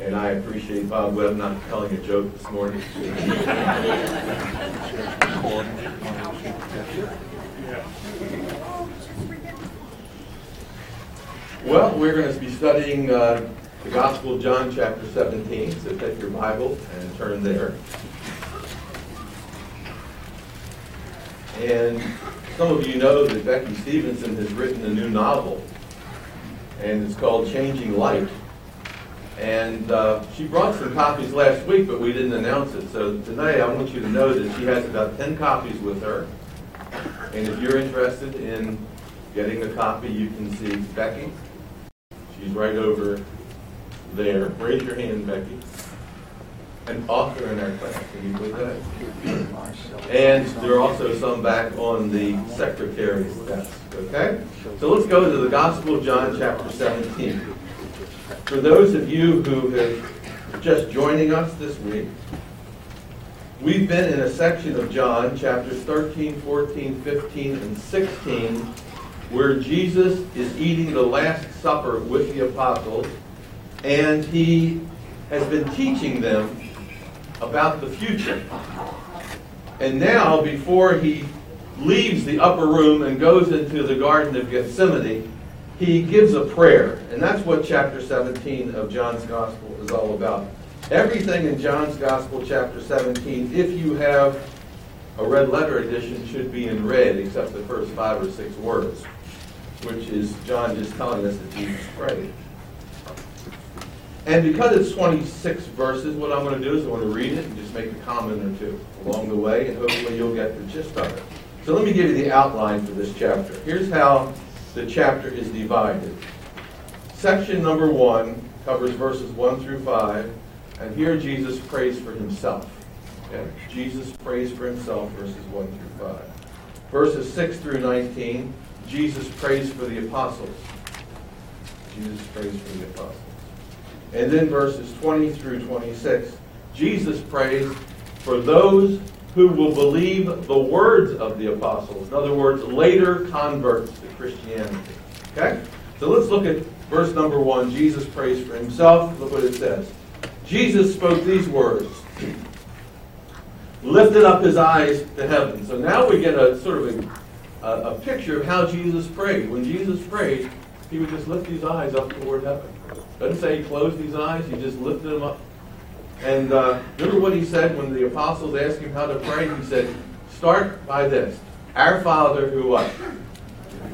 And I appreciate Bob Webb not telling a joke this morning. well, we're going to be studying uh, the Gospel of John, chapter 17. So take your Bible and turn there. And some of you know that Becky Stevenson has written a new novel, and it's called Changing Light. And uh, she brought some copies last week, but we didn't announce it. So today I want you to know that she has about 10 copies with her. And if you're interested in getting a copy, you can see Becky. She's right over there. Raise your hand, Becky. An author in our class. Can you believe that? And there are also some back on the secretary's desk. Okay? So let's go to the Gospel of John, chapter 17. For those of you who have just joining us this week, we've been in a section of John, chapters 13, 14, 15, and 16, where Jesus is eating the Last Supper with the apostles, and he has been teaching them about the future. And now, before he leaves the upper room and goes into the Garden of Gethsemane, he gives a prayer. And that's what chapter 17 of John's Gospel is all about. Everything in John's Gospel, chapter 17, if you have a red letter edition, should be in red, except the first five or six words, which is John just telling us that Jesus prayed. And because it's 26 verses, what I'm going to do is I'm going to read it and just make a comment or two along the way, and hopefully you'll get the gist of it. So let me give you the outline for this chapter. Here's how the chapter is divided. Section number one covers verses 1 through 5, and here Jesus prays for himself. Okay? Jesus prays for himself, verses 1 through 5. Verses 6 through 19, Jesus prays for the apostles. Jesus prays for the apostles. And then verses 20 through 26, Jesus prays for those who will believe the words of the apostles. In other words, later converts to Christianity. Okay? So let's look at verse number one. Jesus prays for himself. Look what it says. Jesus spoke these words, lifted up his eyes to heaven. So now we get a sort of a, a, picture of how Jesus prayed. When Jesus prayed, he would just lift his eyes up toward heaven. Doesn't say he closed his eyes, he just lifted them up. And uh, remember what he said when the apostles asked him how to pray? He said, start by this. Our Father who what?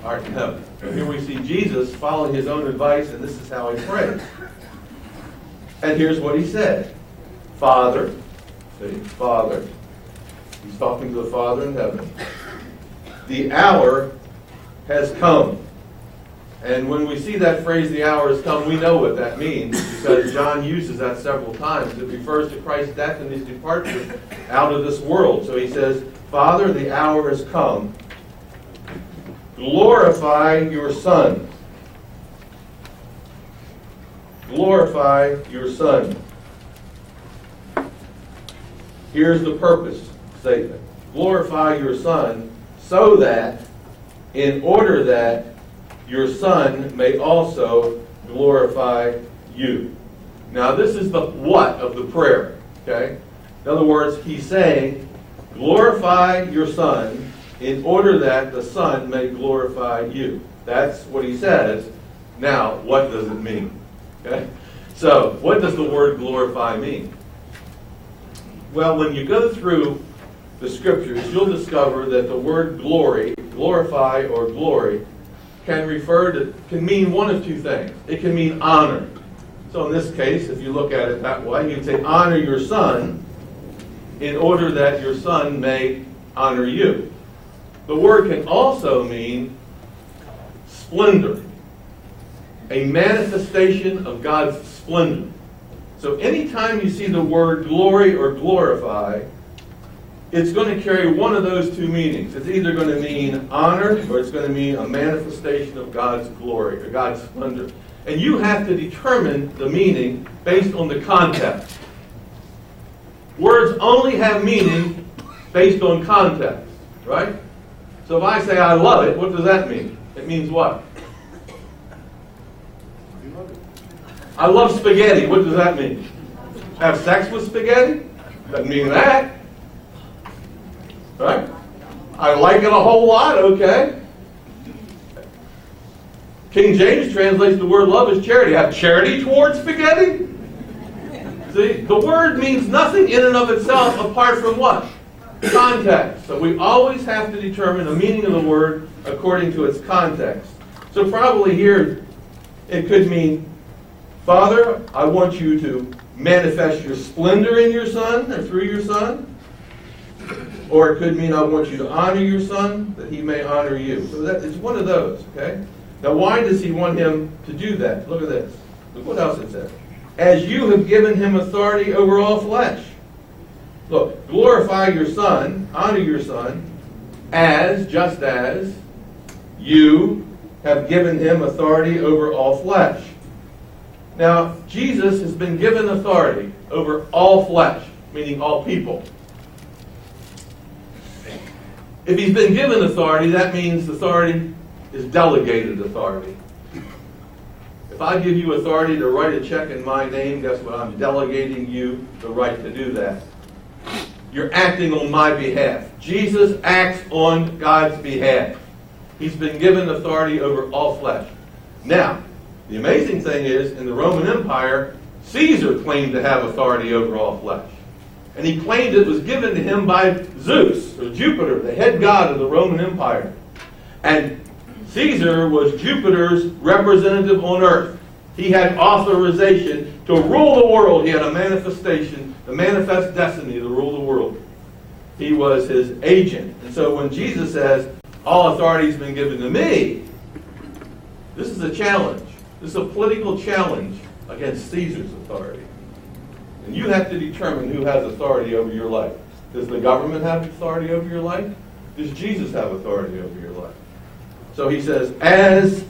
Art in heaven. Here we see Jesus following his own advice, and this is how he prays. And here's what he said. Father, see, Father. He's talking to the Father in heaven. The hour has come. And when we see that phrase, the hour has come, we know what that means because John uses that several times. It refers to Christ's death and his departure out of this world. So he says, Father, the hour has come. Glorify your Son. Glorify your Son. Here's the purpose statement glorify your Son so that, in order that your Son may also glorify you. Now, this is the what of the prayer, okay? In other words, he's saying, glorify your Son in order that the Son may glorify you. That's what he says. Now, what does it mean? Okay? So, what does the word glorify mean? Well, when you go through the scriptures, you'll discover that the word glory, glorify or glory, can refer to, can mean one of two things. It can mean honor. So in this case, if you look at it that way, you'd say, honor your son in order that your son may honor you. The word can also mean splendor, a manifestation of God's splendor. So anytime you see the word glory or glorify, it's going to carry one of those two meanings. It's either going to mean honor or it's going to mean a manifestation of God's glory or God's splendor. And you have to determine the meaning based on the context. Words only have meaning based on context, right? So if I say I love it, what does that mean? It means what? I love spaghetti. What does that mean? Have sex with spaghetti? Doesn't mean that. Right? I like it a whole lot, okay. King James translates the word love as charity. Have charity towards spaghetti? See, the word means nothing in and of itself apart from what? Context. So we always have to determine the meaning of the word according to its context. So probably here it could mean, Father, I want you to manifest your splendor in your son or through your son. Or it could mean I want you to honor your son that he may honor you. So that it's one of those, okay? Now why does he want him to do that? Look at this. Look what else it says. As you have given him authority over all flesh. Look, glorify your son, honor your son, as, just as, you have given him authority over all flesh. Now, Jesus has been given authority over all flesh, meaning all people. If he's been given authority, that means authority is delegated authority. If I give you authority to write a check in my name, guess what? I'm delegating you the right to do that. You're acting on my behalf. Jesus acts on God's behalf. He's been given authority over all flesh. Now, the amazing thing is, in the Roman Empire, Caesar claimed to have authority over all flesh. And he claimed it was given to him by Zeus, or Jupiter, the head god of the Roman Empire. And Caesar was Jupiter's representative on earth. He had authorization to rule the world. He had a manifestation, the manifest destiny to rule the world. He was his agent. And so when Jesus says, All authority has been given to me, this is a challenge. This is a political challenge against Caesar's authority. And you have to determine who has authority over your life. Does the government have authority over your life? Does Jesus have authority over your life? So he says, As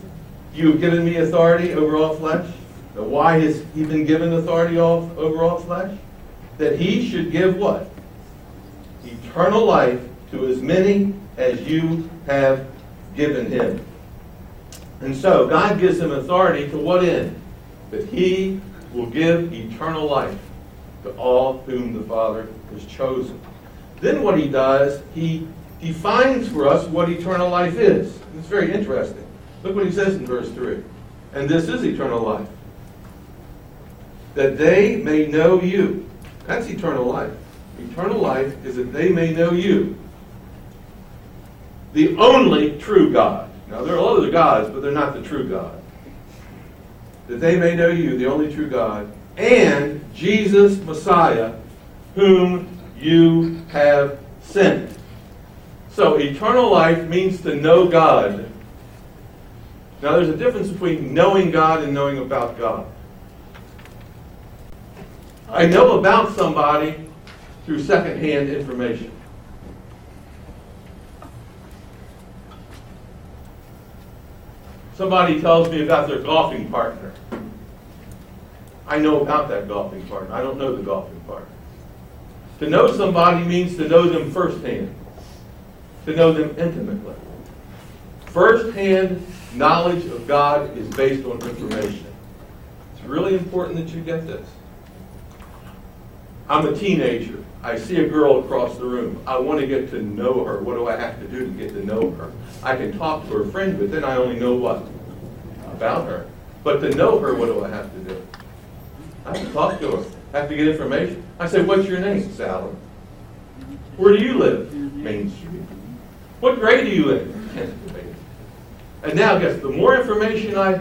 you have given me authority over all flesh. Now, why has he been given authority over all flesh? That he should give what? Eternal life to as many as you have given him. And so, God gives him authority to what end? That he will give eternal life to all whom the Father has chosen. Then what he does, he defines for us what eternal life is. It's very interesting. Look what he says in verse 3. And this is eternal life. That they may know you. That's eternal life. Eternal life is that they may know you. The only true God. Now, there are other gods, but they're not the true God. That they may know you, the only true God, and Jesus Messiah, whom you have sent. So, eternal life means to know God. Now, there's a difference between knowing God and knowing about God. I know about somebody through secondhand information. Somebody tells me about their golfing partner. I know about that golfing partner. I don't know the golfing partner. To know somebody means to know them firsthand, to know them intimately. Firsthand knowledge of God is based on information. It's really important that you get this. I'm a teenager. I see a girl across the room. I want to get to know her. What do I have to do to get to know her? I can talk to her friend, but then I only know what? About her. But to know her, what do I have to do? I have to talk to her. I have to get information. I say, what's your name? Sally. Where do you live? Main Street. What grade do you in? And now, guess the more information I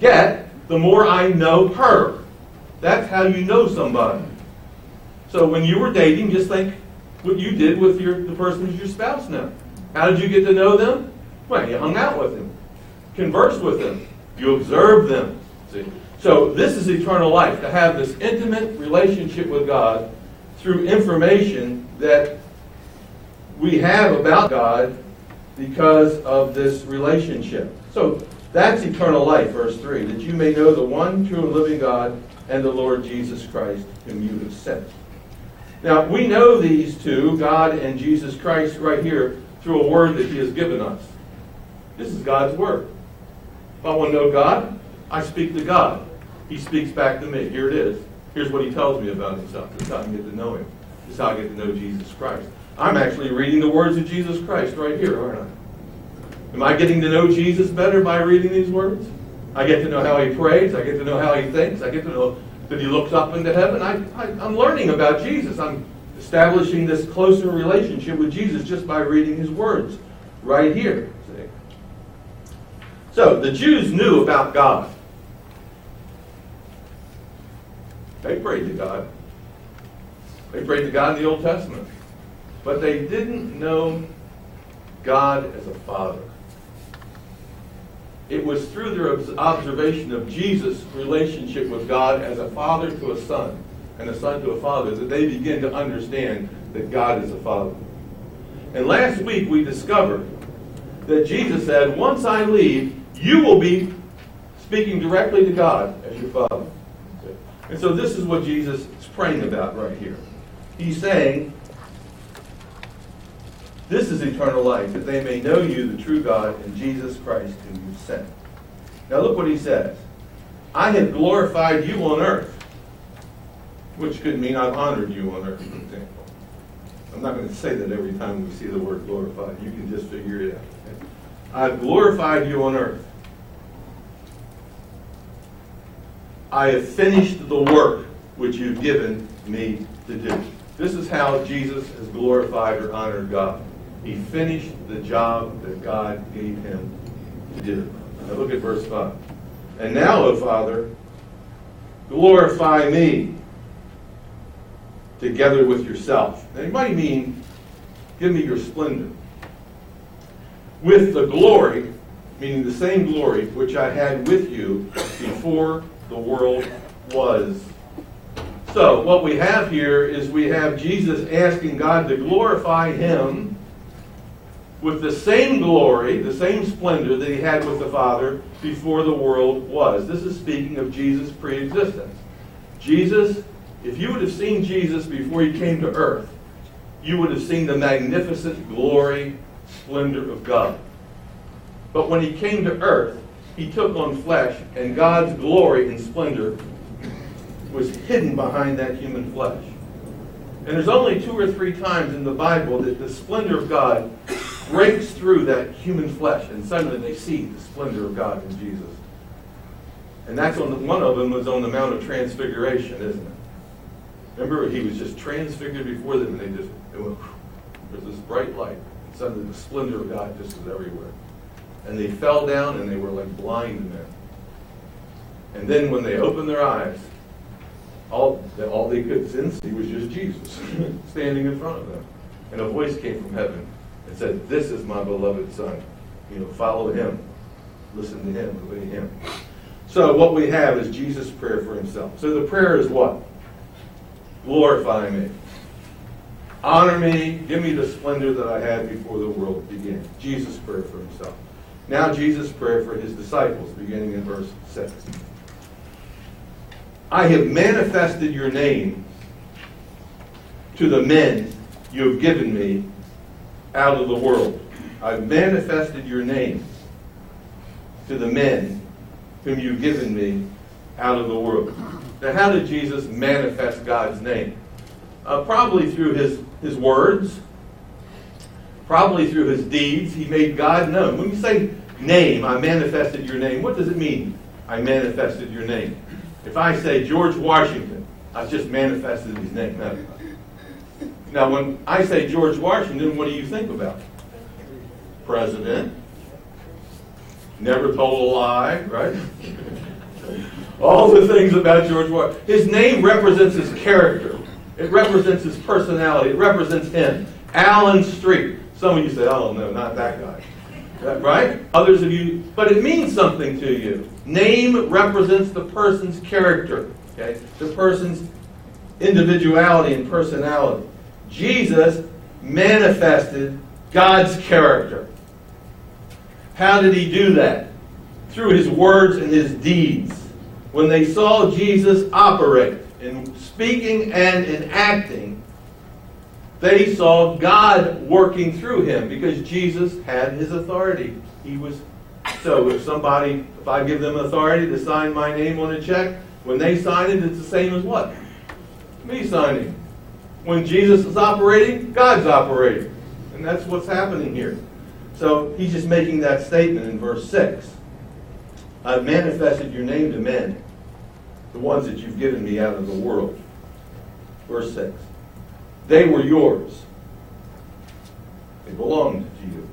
get, the more I know her. That's how you know somebody. So when you were dating, just think what you did with your the person who's your spouse now. How did you get to know them? Well, you hung out with them, conversed with them, you observed them. See? So this is eternal life, to have this intimate relationship with God through information that we have about God because of this relationship. So that's eternal life, verse 3, that you may know the one true and living God and the Lord Jesus Christ, whom you have sent. Now, we know these two, God and Jesus Christ, right here through a word that He has given us. This is God's word. If I want to know God, I speak to God. He speaks back to me. Here it is. Here's what he tells me about himself. This is how I get to know him. This is how I get to know Jesus Christ. I'm actually reading the words of Jesus Christ right here, aren't I? Am I getting to know Jesus better by reading these words? I get to know how he prays. I get to know how he thinks. I get to know that he looks up into heaven. I, I, I'm learning about Jesus. I'm establishing this closer relationship with Jesus just by reading his words right here. See? So the Jews knew about God. They prayed to God. They prayed to God in the Old Testament. But they didn't know God as a father. It was through their observation of Jesus' relationship with God as a father to a son and a son to a father that they begin to understand that God is a father. And last week we discovered that Jesus said, Once I leave, you will be speaking directly to God as your father. And so this is what Jesus is praying about right here. He's saying, This is eternal life, that they may know you, the true God, and Jesus Christ, whom you sent. Now look what he says. I have glorified you on earth. Which could mean I've honored you on earth, for example. I'm not going to say that every time we see the word glorified. You can just figure it out. I've glorified you on earth. I have finished the work which you've given me to do. This is how Jesus has glorified or honored God. He finished the job that God gave him to do. Now look at verse 5. And now, O Father, glorify me together with yourself. Now, might mean, give me your splendor. With the glory, meaning the same glory which I had with you before the world was. So, what we have here is we have Jesus asking God to glorify him with the same glory, the same splendor that he had with the Father before the world was. This is speaking of Jesus' pre existence. Jesus if you would have seen Jesus before he came to earth, you would have seen the magnificent glory, splendor of God. But when he came to earth, he took on flesh, and God's glory and splendor was hidden behind that human flesh. And there's only two or three times in the Bible that the splendor of God breaks through that human flesh, and suddenly they see the splendor of God in Jesus. And that's on the, one of them was on the Mount of Transfiguration, isn't it? Remember, he was just transfigured before them, and they just, it went, there's this bright light. And suddenly the splendor of God just was everywhere. And they fell down, and they were like blind men. And then when they opened their eyes, all, all they could see was just Jesus standing in front of them. And a voice came from heaven and said, This is my beloved Son. You know, follow him. Listen to him. Obey him. So what we have is Jesus' prayer for himself. So the prayer is what? Glorify me. Honor me. Give me the splendor that I had before the world began. Jesus' prayer for himself. Now, Jesus' prayer for his disciples, beginning in verse 6. I have manifested your name to the men you have given me out of the world. I've manifested your name to the men whom you've given me out of the world. Now, how did Jesus manifest God's name? Uh, probably through his, his words, probably through his deeds. He made God known. When you say name, I manifested your name, what does it mean? I manifested your name. If I say George Washington, I've just manifested his name. No. Now, when I say George Washington, what do you think about? President. Never told a lie, right? all the things about George Washington. His name represents his character. It represents his personality. It represents him. Allen Street. Some of you say, oh, no, not that guy. Right? Others of you, but it means something to you. Name represents the person's character, okay? The person's individuality and personality. Jesus manifested God's character. How did he do that? Through his words and his deeds when they saw Jesus operate in speaking and in acting, they saw God working through him because Jesus had his authority. He was So if somebody, if I give them authority to sign my name on a check, when they sign it, it's the same as what? Me signing. When Jesus is operating, God's operating. And that's what's happening here. So he's just making that statement in verse 6. I've manifested your name to men, the ones that you've given me out of the world. Verse 6. They were yours. They belonged to you.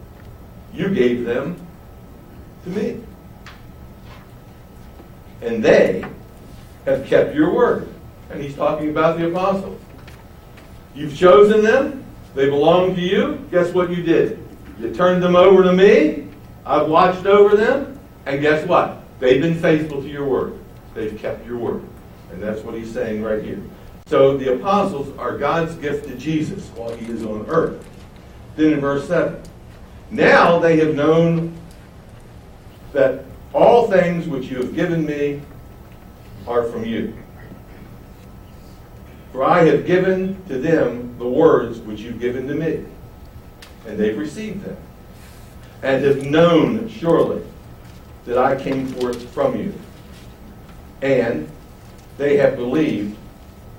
You gave them to me. And they have kept your word. And he's talking about the apostles. You've chosen them. They belong to you. Guess what you did? You turned them over to me. I've watched over them. And guess what? They've been faithful to your word. They've kept your word. And that's what he's saying right here. So the apostles are God's gift to Jesus while he is on earth. Then in verse 7, now they have known that all things which you have given me are from you. For I have given to them the words which you've given to me, and they've received them, and have known surely that I came forth from you. And they have believed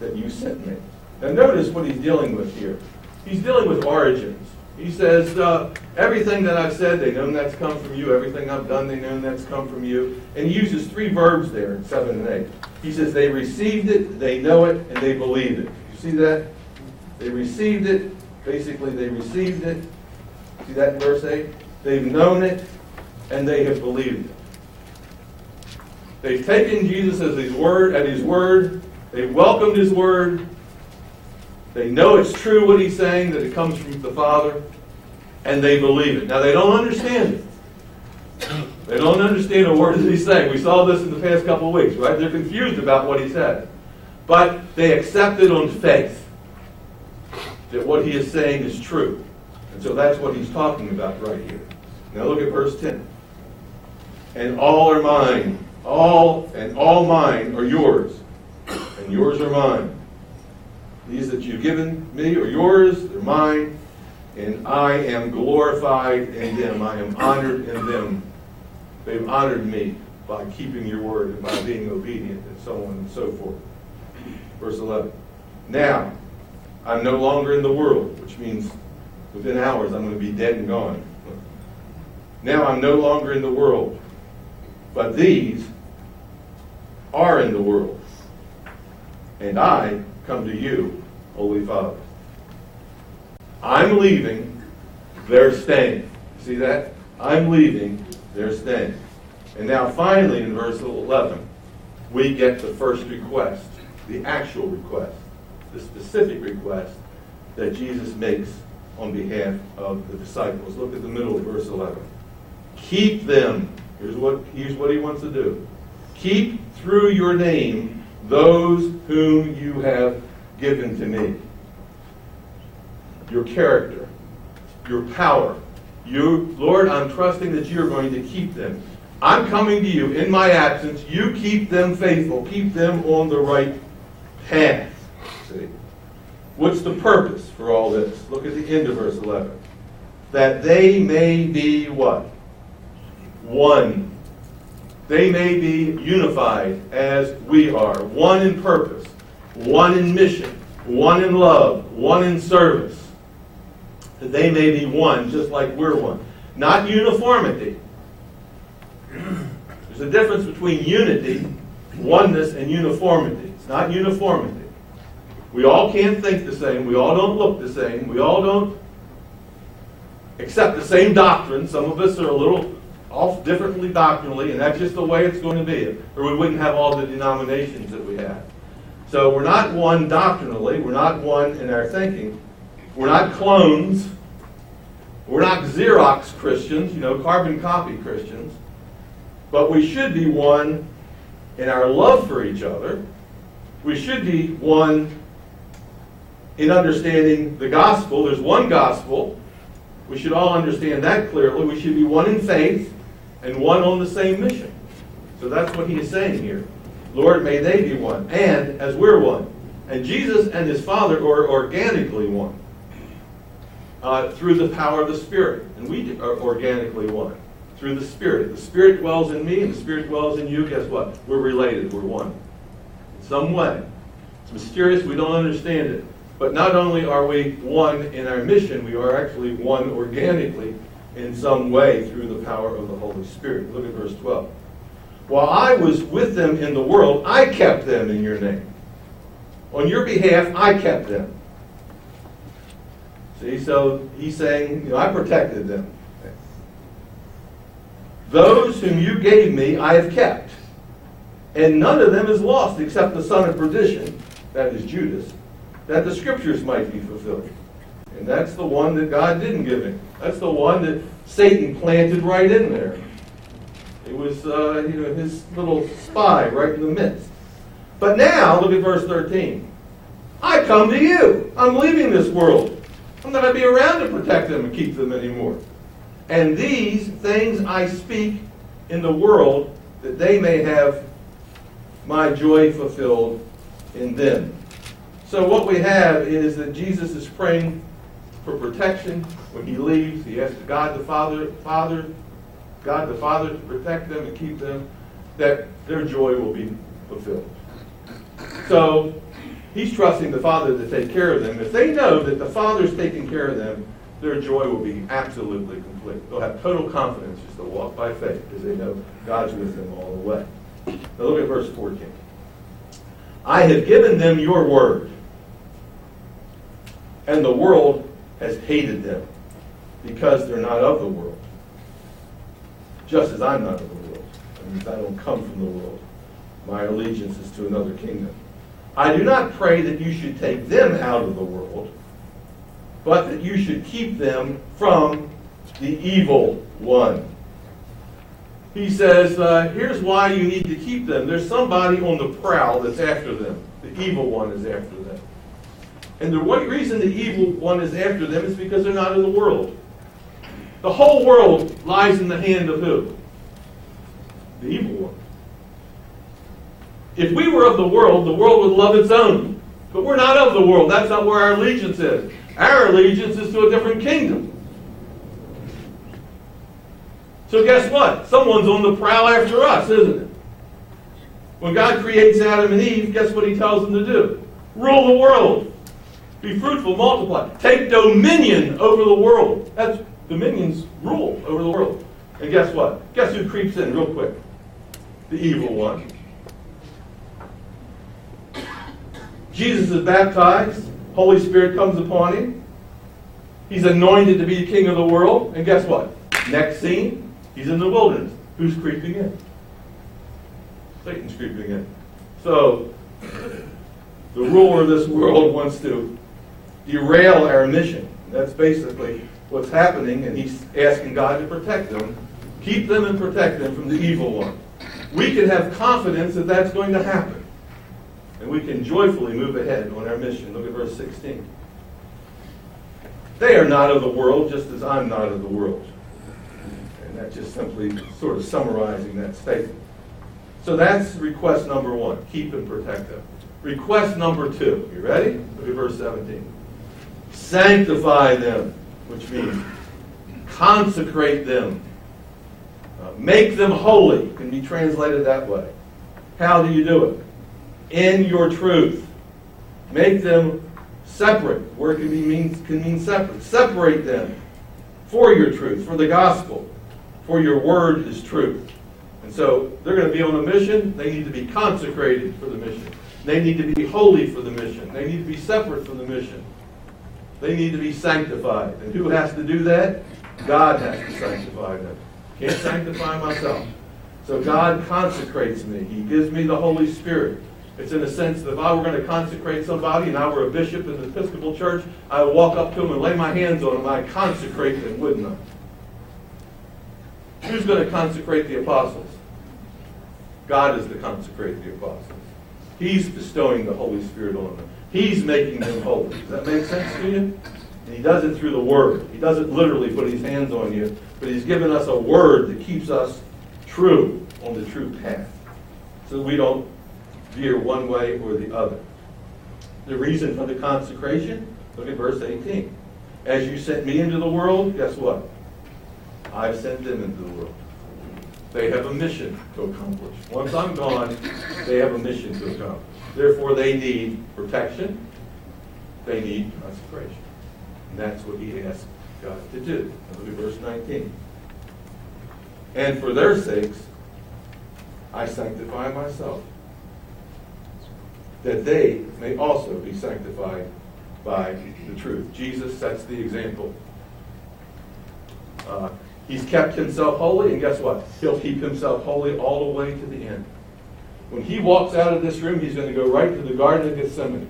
that you sent me. Now notice what he's dealing with here. He's dealing with origins. He says, uh, everything that I've said, they know that's come from you. Everything I've done, they know that's come from you. And he uses three verbs there in 7 and 8. He says, they received it, they know it, and they believed it. You see that? They received it. Basically, they received it. See that in verse 8? They've known it, and they have believed it. They've taken Jesus as his word, at his word. They've welcomed his word. They know it's true what he's saying, that it comes from the Father, and they believe it. Now, they don't understand it. They don't understand a word that he's saying. We saw this in the past couple of weeks, right? They're confused about what he said. But they accept it on faith that what he is saying is true. And so that's what he's talking about right here. Now look at verse 10. And all are mine. All and all mine are yours. Yours are mine. These that you've given me are yours, they're mine, and I am glorified in them. I am honored in them. They've honored me by keeping your word and by being obedient, and so on and so forth. Verse 11. Now, I'm no longer in the world, which means within hours I'm going to be dead and gone. Now I'm no longer in the world, but these are in the world. And I come to you, Holy Father. I'm leaving, they're staying. See that? I'm leaving, they're staying. And now finally in verse 11, we get the first request, the actual request, the specific request that Jesus makes on behalf of the disciples. Look at the middle of verse 11. Keep them. Here's what, here's what he wants to do. Keep through your name those whom you have given to me. Your character, your power. You, Lord, I'm trusting that you're going to keep them. I'm coming to you in my absence. You keep them faithful. Keep them on the right path. See? What's the purpose for all this? Look at the end of verse 11. That they may be what? One. They may be unified as we are. One in purpose, one in mission, one in love, one in service. That they may be one just like we're one. Not uniformity. There's a difference between unity, oneness, and uniformity. It's not uniformity. We all can't think the same. We all don't look the same. We all don't accept the same doctrine. Some of us are a little off differently doctrinally, and that's just the way it's going to be, or we wouldn't have all the denominations that we have. So we're not one doctrinally. We're not one in our thinking. We're not clones. We're not Xerox Christians, you know, carbon copy Christians. But we should be one in our love for each other. We should be one in understanding the gospel. There's one gospel. We should all understand that clearly. We should be one in faith and one on the same mission. So that's what he is saying here. Lord, may they be one, and as we're one. And Jesus and his Father are organically one uh, through the power of the Spirit, and we are organically one. through the Spirit. The Spirit dwells in me and the Spirit dwells in you. Guess what? We're related. We're one. In some way. It's mysterious. We don't understand it. But not only are we one in our mission, we are actually one organically in some way through the power of the Holy Spirit. Look at verse 12. While I was with them in the world, I kept them in your name. On your behalf, I kept them. See, so he's saying, you know, I protected them. Those whom you gave me, I have kept. And none of them is lost except the son of perdition, that is Judas, that the scriptures might be fulfilled. And that's the one that God didn't give him. That's the one that Satan planted right in there. It was, uh, you know, his little spy right in the midst. But now, look at verse 13. I come to you. I'm leaving this world. I'm not going to be around to protect them and keep them anymore. And these things I speak in the world that they may have my joy fulfilled in them. So what we have is that Jesus is praying for protection when he leaves. He asks God the Father, Father, God the Father to protect them and keep them, that their joy will be fulfilled. So he's trusting the Father to take care of them. If they know that the Father's taking care of them, their joy will be absolutely complete. They'll have total confidence just to walk by faith because they know God's with them all the way. Now look at verse 14. I have given them your word, and the world has hated them because they're not of the world. Just as I'm not of the world. That means I don't come from the world. My allegiance is to another kingdom. I do not pray that you should take them out of the world, but that you should keep them from the evil one. He says, uh, here's why you need to keep them. There's somebody on the prowl that's after them. The evil one is after them. And the reason the evil one is after them is because they're not in the world. The whole world lies in the hand of who? The evil one. If we were of the world, the world would love its own. But we're not of the world. That's not where our allegiance is. Our allegiance is to a different kingdom. So guess what? Someone's on the prowl after us, isn't it? When God creates Adam and Eve, guess what he tells them to do? Rule the world. Be fruitful, multiply. Take dominion over the world. That's dominions rule over the world. And guess what? Guess who creeps in real quick? The evil one. Jesus is baptized. Holy Spirit comes upon him. He's anointed to be the king of the world. And guess what? Next scene, he's in the wilderness. Who's creeping in? Satan's creeping in. So, the ruler of this world wants to derail our mission. That's basically what's happening, and he's asking God to protect them, keep them and protect them from the evil one. We can have confidence that that's going to happen. And we can joyfully move ahead on our mission. Look at verse 16. They are not of the world, just as I'm not of the world. And that's just simply sort of summarizing that statement. So that's request number one keep and protect them. Request number two. You ready? Look at verse 17. Sanctify them, which means consecrate them. Uh, make them holy, can be translated that way. How do you do it? In your truth. Make them separate. Word can, be mean, can mean separate. Separate them for your truth, for the gospel. For your word is truth. And so they're going to be on a mission. They need to be consecrated for the mission. They need to be holy for the mission. They need to be separate from the mission. They need to be sanctified. And who has to do that? God has to sanctify them. Can't sanctify myself. So God consecrates me. He gives me the Holy Spirit. It's in a sense that if I were going to consecrate somebody and I were a bishop in the Episcopal Church, I would walk up to them and lay my hands on them. I'd consecrate them, wouldn't I? Who's going to consecrate the apostles? God is to consecrate the apostles. He's bestowing the Holy Spirit on them. He's making them holy. Does that make sense to you? And he does it through the Word. He doesn't literally put his hands on you, but he's given us a Word that keeps us true on the true path. So we don't veer one way or the other. The reason for the consecration, look at verse 18. As you sent me into the world, guess what? I've sent them into the world. they have a mission to accomplish. Once I'm gone, they have a mission to accomplish. Therefore, they need protection. They need consecration. And that's what he asked God to do. Look at verse 19. And for their sakes, I sanctify myself, that they may also be sanctified by the truth. Jesus sets the example. Uh, he's kept himself holy, and guess what? He'll keep himself holy all the way to the end. When he walks out of this room, he's going to go right to the Garden of Gethsemane.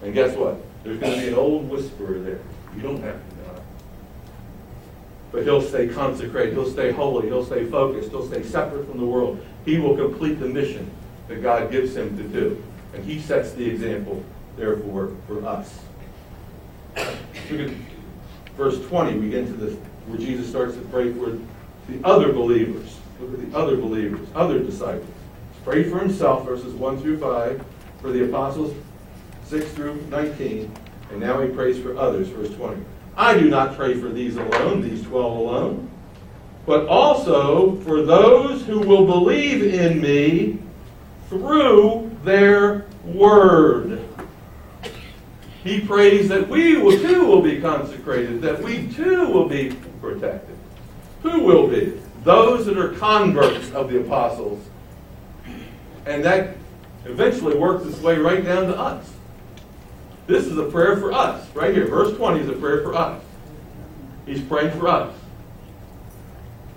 And guess what? There's going to be an old whisperer there. You don't have to die. But he'll stay consecrated. He'll stay holy. He'll stay focused. He'll stay separate from the world. He will complete the mission that God gives him to do. And he sets the example, therefore, for us. Verse 20. We get into this where Jesus starts to pray for the other believers. Look at the other believers, other disciples. Prayed for himself, verses 1 through 5, for the apostles, 6 through 19, and now he prays for others, verse 20. I do not pray for these alone, these 12 alone, but also for those who will believe in me through their word. He prays that we will, too will be consecrated, that we too will be protected. Who will be? Those that are converts of the apostles. And that eventually works its way right down to us. This is a prayer for us, right here. Verse 20 is a prayer for us. He's praying for us.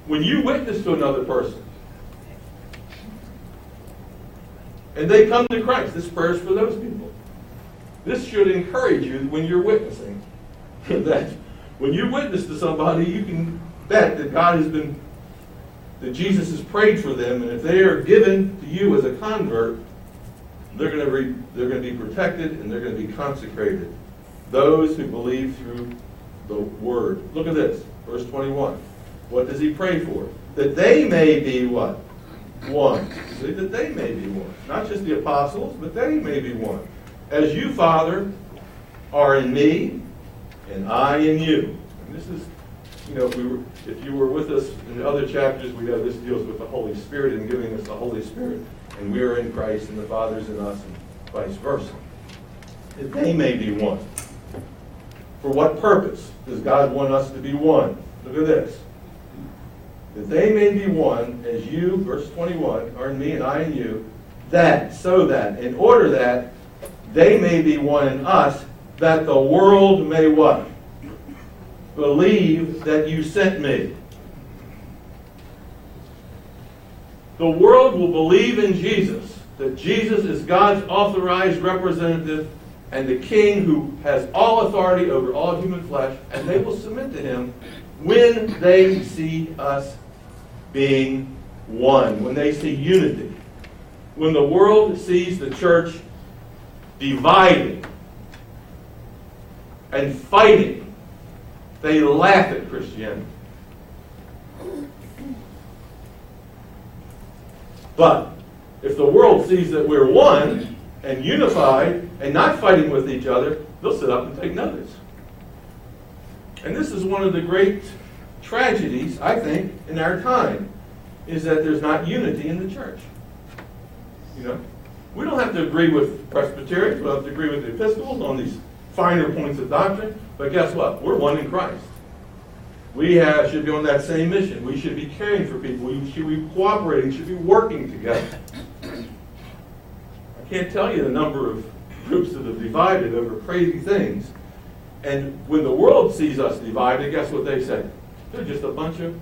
When you witness to another person, and they come to Christ, this prayer is for those people. This should encourage you when you're witnessing. that when you witness to somebody, you can bet that God has been, that Jesus has prayed for them, and if they are given to you as a convert, they're going to be, they're going to be protected and they're going to be consecrated. Those who believe through the word. Look at this, verse 21. What does he pray for? That they may be what? One. See, that they may be one. Not just the apostles, but they may be one. As you, Father, are in me, and I in you. And this is, you know, if, we were, if you were with us in the other chapters, we know this deals with the Holy Spirit and giving us the Holy Spirit. And we are in Christ, and the Father's in us, and vice versa. That they may be one. For what purpose does God want us to be one? Look at this. That they may be one, as you, verse 21, are in me and I in you, that, so that, in order that they may be one in us, that the world may what? Believe that you sent me. The world will believe in Jesus, that Jesus is God's authorized representative and the king who has all authority over all human flesh, and they will submit to him when they see us being one, when they see unity. When the world sees the church dividing and fighting, they laugh at Christianity. But if the world sees that we're one and unified and not fighting with each other, they'll sit up and take notice. And this is one of the great tragedies, I think, in our time, is that there's not unity in the church. You know, we don't have to agree with Presbyterians, we don't have to agree with the Episcopals on these finer points of doctrine, but guess what? We're one in Christ. We have, should be on that same mission. We should be caring for people. We should be cooperating, should be working together. I can't tell you the number of groups that have divided over crazy things. And when the world sees us divided, guess what they say? They're just a bunch of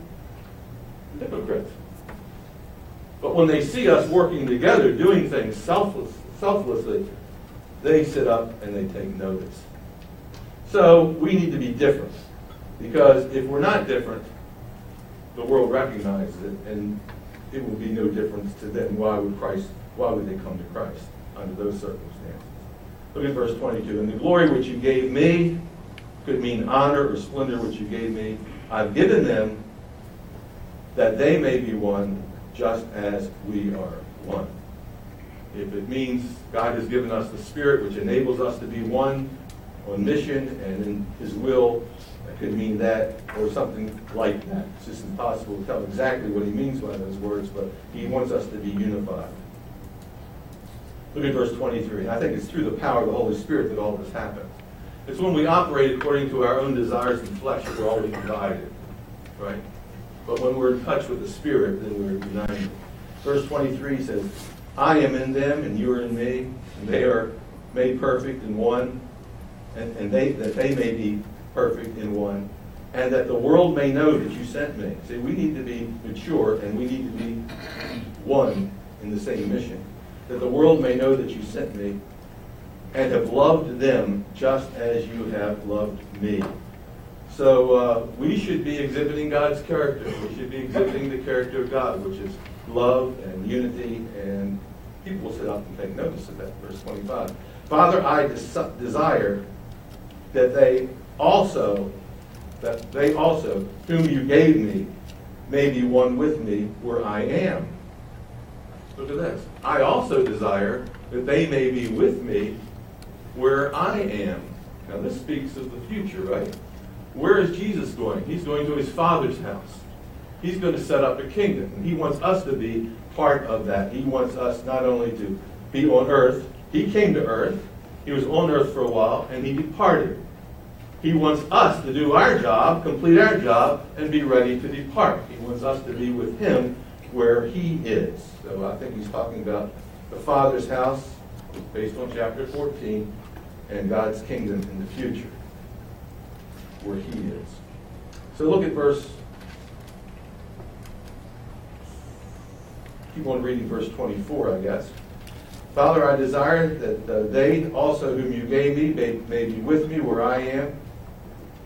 hypocrites. But when they see us working together, doing things selfless, selflessly, they sit up and they take notice. So we need to be different. Because if we're not different, the world recognizes it, and it will be no difference to them. Why would Christ? Why would they come to Christ under those circumstances? Look at verse 22. And the glory which you gave me could mean honor or splendor which you gave me. I've given them that they may be one, just as we are one. If it means God has given us the Spirit which enables us to be one, on mission and in his will. That could mean that or something like that. It's just impossible to tell exactly what he means by those words, but he wants us to be unified. Look at verse 23. I think it's through the power of the Holy Spirit that all this happens. It's when we operate according to our own desires and flesh that we're always divided, right? But when we're in touch with the Spirit, then we're united. Verse 23 says, I am in them, and you are in me, and they are made perfect in one, and, and they, that they may be perfect in one, and that the world may know that you sent me. See, we need to be mature, and we need to be one in the same mission. That the world may know that you sent me, and have loved them just as you have loved me. So uh, we should be exhibiting God's character. We should be exhibiting the character of God, which is love and unity, and people will sit up and take notice of that. Verse 25. Father, I des- desire that they also, that they also, whom you gave me, may be one with me where I am. Look at this. I also desire that they may be with me where I am. Now, this speaks of the future, right? Where is Jesus going? He's going to his Father's house. He's going to set up a kingdom. He wants us to be part of that. He wants us not only to be on earth, he came to earth, he was on earth for a while, and he departed. He wants us to do our job, complete our job, and be ready to depart. He wants us to be with him where he is. So I think he's talking about the Father's house, based on chapter 14, and God's kingdom in the future, where he is. So look at verse. Keep on reading verse 24, I guess. Father, I desire that uh, they also whom you gave me may, may be with me where I am.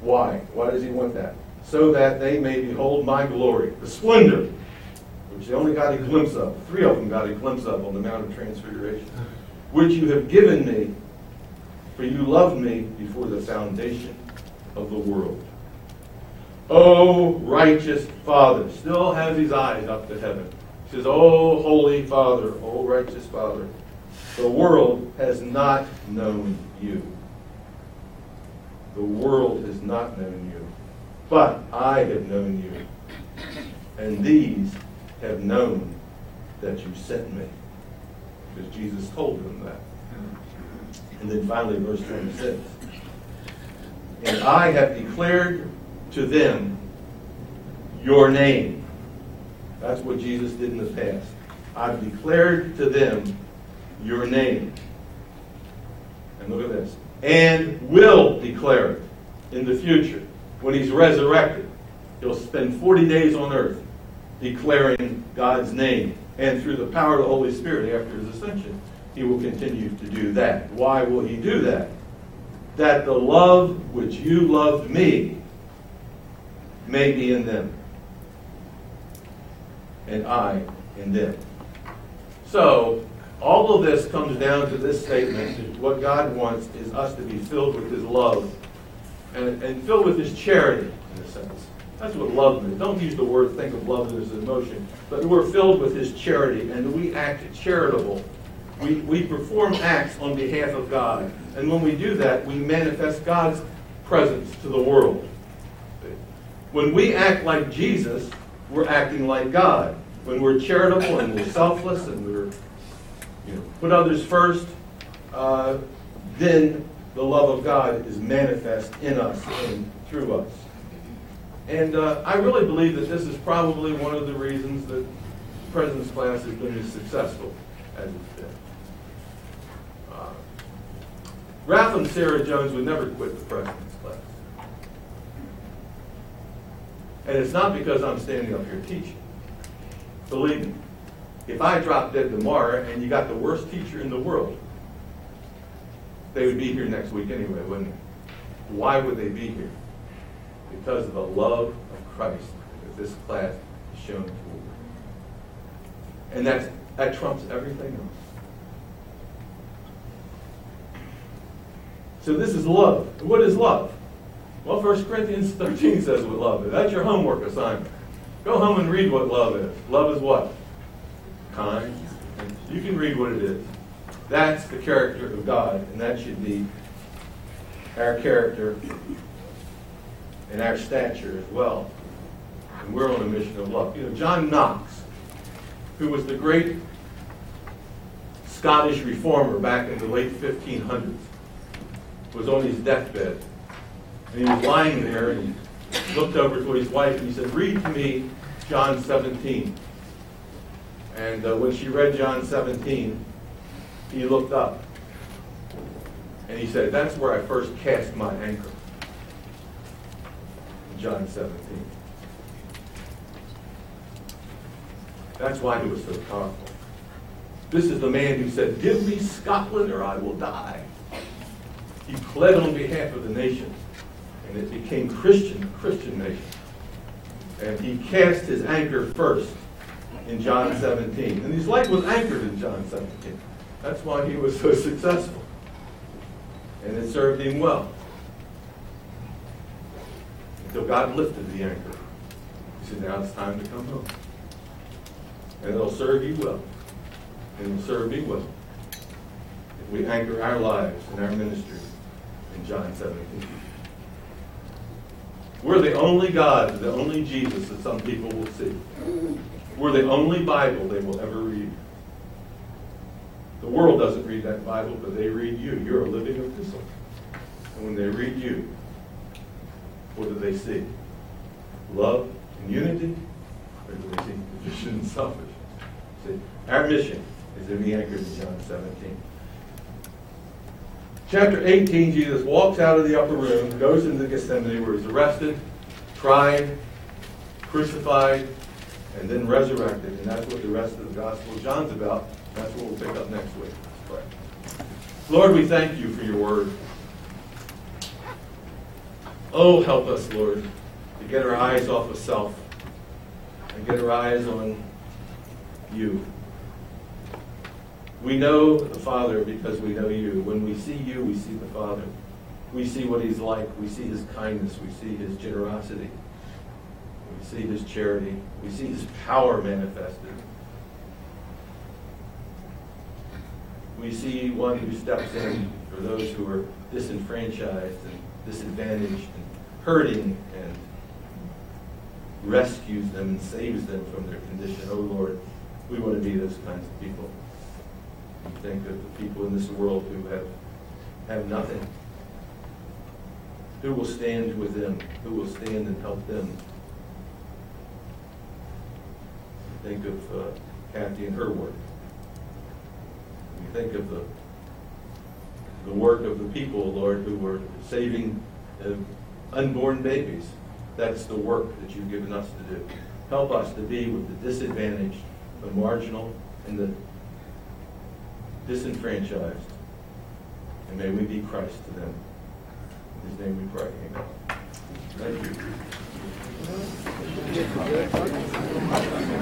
Why? Why does he want that? So that they may behold my glory, the splendor, which they only got a glimpse of. Three of them got a glimpse of on the Mount of Transfiguration, which you have given me, for you loved me before the foundation of the world. Oh, righteous Father, still has his eyes up to heaven. Says, Oh, holy Father, oh, righteous Father, the world has not known you. The world has not known you, but I have known you. And these have known that you sent me. Because Jesus told them that. And then finally, verse 26. And I have declared to them your name. That's what Jesus did in the past. I've declared to them your name. And look at this. And will declare it in the future. When he's resurrected, he'll spend 40 days on earth declaring God's name. And through the power of the Holy Spirit after his ascension, he will continue to do that. Why will he do that? That the love which you loved me may be in them, and I in them. So, all of this comes down to this statement. What God wants is us to be filled with His love and, and filled with His charity, in a sense. That's what love is. Don't use the word, think of love as an emotion. But we're filled with His charity, and we act charitable. We, we perform acts on behalf of God. And when we do that, we manifest God's presence to the world. When we act like Jesus, we're acting like God. When we're charitable and we're selfless and we're you know, put others first, uh, then the love of God is manifest in us and through us. And uh, I really believe that this is probably one of the reasons that President's class has been as successful as it's been. Uh, Ralph and Sarah Jones would never quit the President's class. And it's not because I'm standing up here teaching. Believe me, if I dropped dead tomorrow and you got the worst teacher in the world, they would be here next week anyway, wouldn't they? Why would they be here? Because of the love of Christ that this class has shown forward. And that's, that trumps everything else. So this is love. What is love? Well, 1 Corinthians 13 says what love is. That's your homework assignment. Go home and read what love is. Love is what? Kind. You can read what it is. That's the character of God, and that should be our character and our stature as well. And we're on a mission of love. You know, John Knox, who was the great Scottish reformer back in the late 1500s, was on his deathbed. And he was lying there and he looked over to his wife and he said, Read to me John 17. And uh, when she read John 17, he looked up and he said, That's where I first cast my anchor. John 17. That's why he was so powerful. This is the man who said, Give me Scotland or I will die. He pled on behalf of the nation, and it became Christian, Christian nation. And he cast his anchor first in John 17. And his life was anchored in John 17. That's why he was so successful. And it served him well. Until God lifted the anchor. He said, now it's time to come home. And it'll serve you well. And it'll serve me well. If we anchor our lives and our ministry in John 17. We're the only God, the only Jesus that some people will see. We're the only Bible they will ever read. The world doesn't read that Bible, but they read you. You're a living epistle. And when they read you, what do they see? Love and unity? Or do they see division and selfishness? See, our mission is to be anchored in John 17. Chapter 18, Jesus walks out of the upper room, goes into Gethsemane where he's arrested, tried, crucified, and then resurrected. And that's what the rest of the Gospel of John's about. That's what we'll pick up next week. Lord, we thank you for your word. Oh, help us, Lord, to get our eyes off of self and get our eyes on you. We know the Father because we know you. When we see you, we see the Father. We see what he's like. We see his kindness. We see his generosity. We see his charity. We see his power manifested. We see one who steps in for those who are disenfranchised and disadvantaged and hurting and rescues them and saves them from their condition. Oh Lord, we want to be those kinds of people. We think of the people in this world who have, have nothing. Who will stand with them? Who will stand and help them? Think of uh, Kathy and her work. We think of the the work of the people, Lord, who were saving uh, unborn babies. That's the work that you've given us to do. Help us to be with the disadvantaged, the marginal, and the disenfranchised. And may we be Christ to them. In his name we pray. Amen. Thank you.